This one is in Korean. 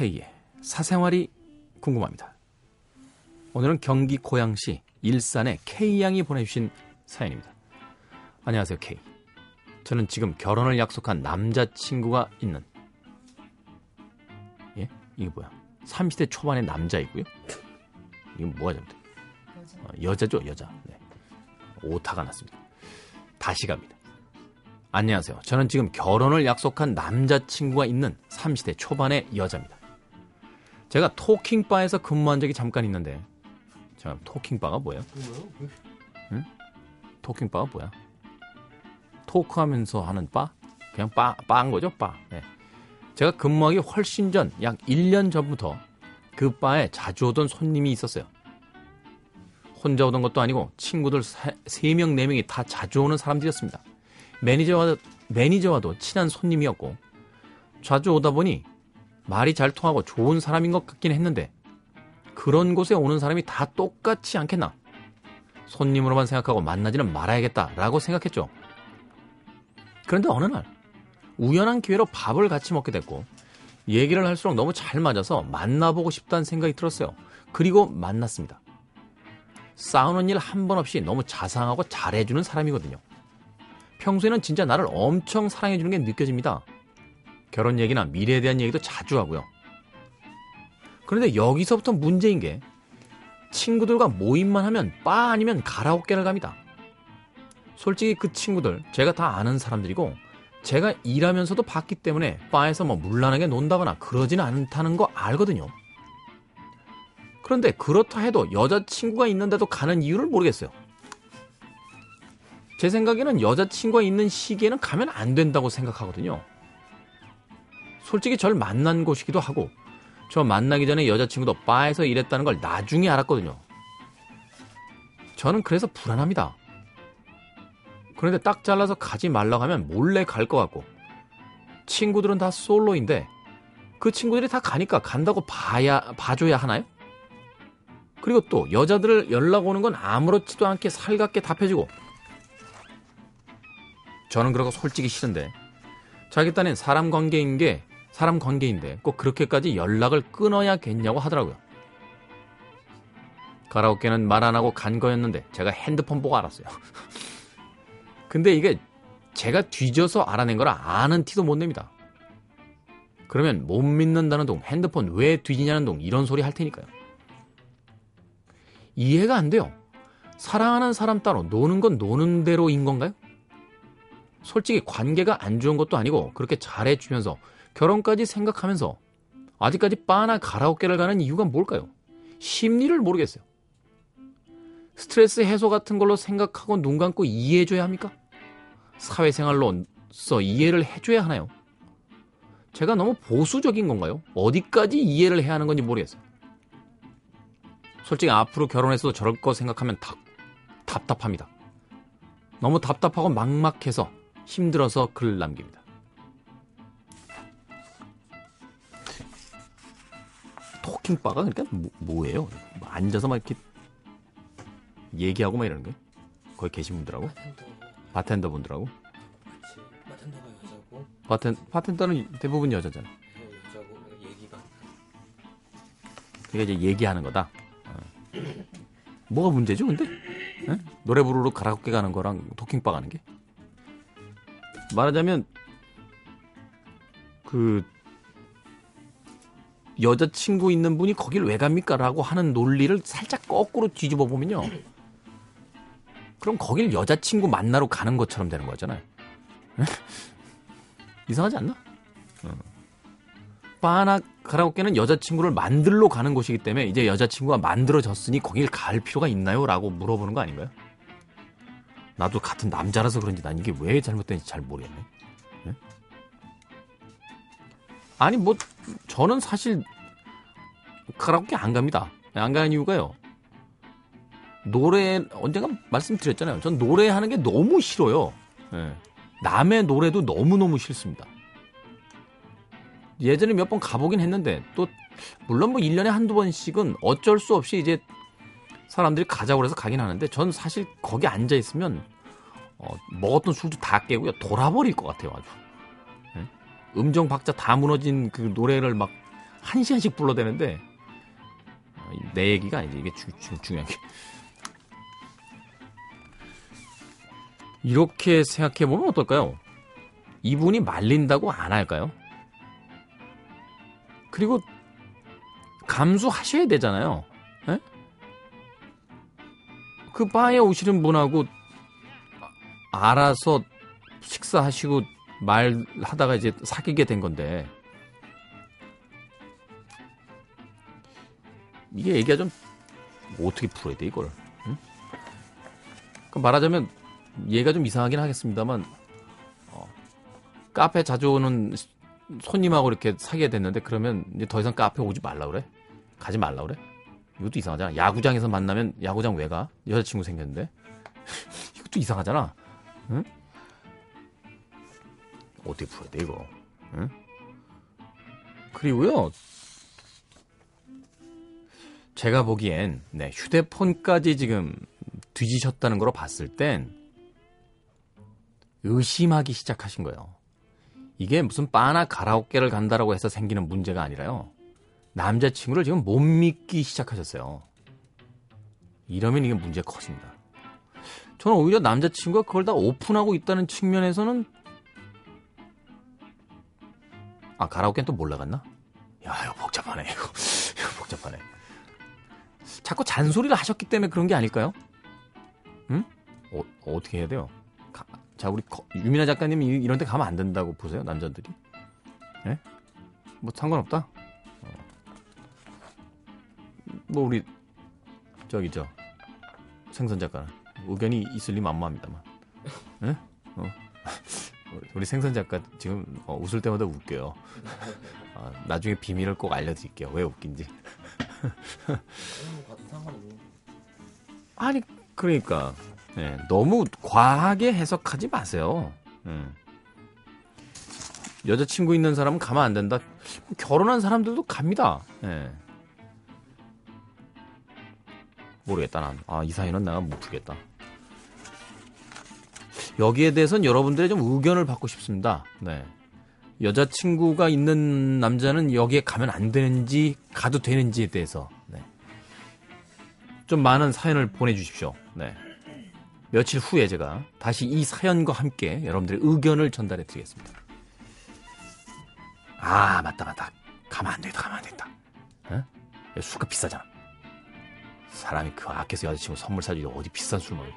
K의 사생활이 궁금합니다. 오늘은 경기 고양시 일산의 K양이 보내주신 사연입니다. 안녕하세요, K. 저는 지금 결혼을 약속한 남자친구가 있는 예? 이게 뭐야? 30대 초반의 남자이고요. 이건 뭐가 잘못돼? 여자. 어, 여자죠, 여자. 네. 오타가 났습니다. 다시 갑니다. 안녕하세요. 저는 지금 결혼을 약속한 남자친구가 있는 30대 초반의 여자입니다. 제가 토킹바에서 근무한 적이 잠깐 있는데, 자, 토킹바가 뭐예요? 응? 토킹바가 뭐야? 토크하면서 하는 바? 그냥 바, 바인 거죠, 바. 네. 제가 근무하기 훨씬 전, 약 1년 전부터 그 바에 자주 오던 손님이 있었어요. 혼자 오던 것도 아니고 친구들 3명, 4명이 다 자주 오는 사람들이었습니다. 매니저와, 매니저와도 친한 손님이었고 자주 오다 보니 말이 잘 통하고 좋은 사람인 것 같긴 했는데 그런 곳에 오는 사람이 다 똑같지 않겠나? 손님으로만 생각하고 만나지는 말아야겠다라고 생각했죠. 그런데 어느 날 우연한 기회로 밥을 같이 먹게 됐고 얘기를 할수록 너무 잘 맞아서 만나보고 싶다는 생각이 들었어요. 그리고 만났습니다. 싸우는 일 한 번 없이 너무 자상하고 잘해주는 사람이거든요. 평소에는 진짜 나를 엄청 사랑해주는 게 느껴집니다. 결혼 얘기나 미래에 대한 얘기도 자주 하고요. 그런데 여기서부터 문제인 게 친구들과 모임만 하면 바 아니면 가라오케를 갑니다. 솔직히 그 친구들 제가 다 아는 사람들이고 제가 일하면서도 봤기 때문에 바에서 뭐 물란하게 논다거나 그러지는 않다는 거 알거든요. 그런데 그렇다 해도 여자친구가 있는데도 가는 이유를 모르겠어요. 제 생각에는 여자친구가 있는 시기에는 가면 안 된다고 생각하거든요. 솔직히 절 만난 곳이기도 하고 저 만나기 전에 여자친구도 바에서 일했다는 걸 나중에 알았거든요. 저는 그래서 불안합니다. 그런데 딱 잘라서 가지 말라고 하면 몰래 갈 것 같고 친구들은 다 솔로인데 그 친구들이 다 가니까 간다고 봐야 봐줘야 하나요? 그리고 또 여자들 연락 오는 건 아무렇지도 않게 살갑게 답해주고 저는 그러고 솔직히 싫은데 자기 딴엔 사람 관계인 게 사람 관계인데 꼭 그렇게까지 연락을 끊어야겠냐고 하더라고요. 가라오케는 말 안 하고 간 거였는데 제가 핸드폰 보고 알았어요. 근데 이게 제가 뒤져서 알아낸 거라 아는 티도 못 냅니다. 그러면 못 믿는다는 동, 핸드폰 왜 뒤지냐는 동 이런 소리 할 테니까요. 이해가 안 돼요. 사랑하는 사람 따로 노는 건 노는 대로인 건가요? 솔직히 관계가 안 좋은 것도 아니고 그렇게 잘해주면서 결혼까지 생각하면서 아직까지 바나 가라오케를 가는 이유가 뭘까요? 심리를 모르겠어요. 스트레스 해소 같은 걸로 생각하고 눈 감고 이해해줘야 합니까? 사회생활로서 이해를 해줘야 하나요? 제가 너무 보수적인 건가요? 어디까지 이해를 해야 하는 건지 모르겠어요. 솔직히 앞으로 결혼해서도 저럴 거 생각하면 답, 답답합니다. 너무 답답하고 막막해서 힘들어서 글 남깁니다. 토킹바가 그러니까 뭐, 예요 뭐 앉아서 막 이렇게 얘기하고 막 이러는 거예요? 거기 계신 분들하고? 바텐더 분들하고? 그렇지. 바텐더가 여자고. 바텐 바텐더는 대부분 여자잖아. 네, 여자고 얘기가. 그게 이제 얘기하는 거다. 어. 뭐가 문제죠, 근데? 네? 노래 부르러 가라오케 가는 거랑 토킹바 가는 게? 말하자면 그 여자친구 있는 분이 거길 왜 갑니까? 라고 하는 논리를 살짝 거꾸로 뒤집어 보면요. 그럼 거길 여자친구 만나러 가는 것처럼 되는 거잖아요. 이상하지 않나? 어. 바나 가라오케는 여자친구를 만들러 가는 곳이기 때문에 이제 여자친구가 만들어졌으니 거길 갈 필요가 있나요? 라고 물어보는 거 아닌가요? 나도 같은 남자라서 그런지 난 이게 왜 잘못된지 잘 모르겠네. 네? 아니 뭐 저는 사실 카라오케 안 갑니다. 안 가는 이유가요. 노래 언젠가 말씀드렸잖아요. 전 노래하는 게 너무 싫어요. 네. 남의 노래도 너무 너무 싫습니다. 예전에 몇 번 가보긴 했는데 또 물론 뭐 1년에 한두 번씩은 어쩔 수 없이 이제 사람들이 가자고 해서 가긴 하는데 전 사실 거기 앉아 있으면 어, 먹었던 술도 다 깨고요 돌아버릴 것 같아요 아주 네? 음정 박자 다 무너진 그 노래를 막 한 시간씩 불러대는데 어, 내 얘기가 아니지 이게 주, 주, 중요한 게 이렇게 생각해 보면 어떨까요? 이분이 말린다고 안 할까요? 그리고 감수하셔야 되잖아요. 에? 그 바에 오시는 분하고 알아서 식사하시고 말하다가 이제 사귀게 된 건데 이게 얘기가 좀 어떻게 풀어야 돼 이걸? 응? 그 말하자면 얘가 좀 이상하긴 하겠습니다만 어, 카페 자주 오는 손님하고 이렇게 사귀게 됐는데 그러면 이제 더 이상 카페 오지 말라 그래? 가지 말라 그래? 이것도 이상하잖아. 야구장에서 만나면 야구장 왜 가? 여자친구 생겼는데 이것도 이상하잖아. 응? 어떻게 풀어야 돼 이거? 응? 그리고요. 제가 보기엔 네, 휴대폰까지 지금 뒤지셨다는 걸로 봤을 땐 의심하기 시작하신 거예요. 이게 무슨 바나 가라오케를 간다라고 해서 생기는 문제가 아니라요. 남자친구를 지금 못 믿기 시작하셨어요. 이러면 이게 문제 커집니다. 저는 오히려 남자친구가 그걸 다 오픈하고 있다는 측면에서는 아 가라오케는 또 몰라갔나? 야 이거 복잡하네 이거 이거 복잡하네. 자꾸 잔소리를 하셨기 때문에 그런 게 아닐까요? 응? 어, 어떻게 해야 돼요? 가, 자 우리 거, 유민아 작가님이 이런 데 가면 안 된다고 보세요 남자들이? 예? 뭐 상관없다. 어. 뭐 우리 저기 저 생선 작가는 의견이 있을 리 만무합니다만. 예? 어. 우리 생선 작가 지금 어, 웃을 때마다 웃겨요. 아, 나중에 비밀을 꼭 알려드릴게요. 왜 웃긴지. 아니 그러니까 예, 너무 과하게 해석하지 마세요. 예. 여자친구 있는 사람은 가면 안 된다. 결혼한 사람들도 갑니다. 예. 모르겠다 난. 아, 이 사이는 내가 못 풀겠다. 여기에 대해서는 여러분들의 좀 의견을 받고 싶습니다. 네. 여자친구가 있는 남자는 여기에 가면 안 되는지 가도 되는지에 대해서 네. 좀 많은 사연을 보내주십시오. 네. 며칠 후에 제가 다시 이 사연과 함께 여러분들의 의견을 전달해 드리겠습니다. 아 맞다 맞다 가면 안 되겠다 가면 안 되겠다. 어? 술값 비싸잖아. 사람이 그 아껴서 여자친구 선물 사주기 어디 비싼 술 먹어.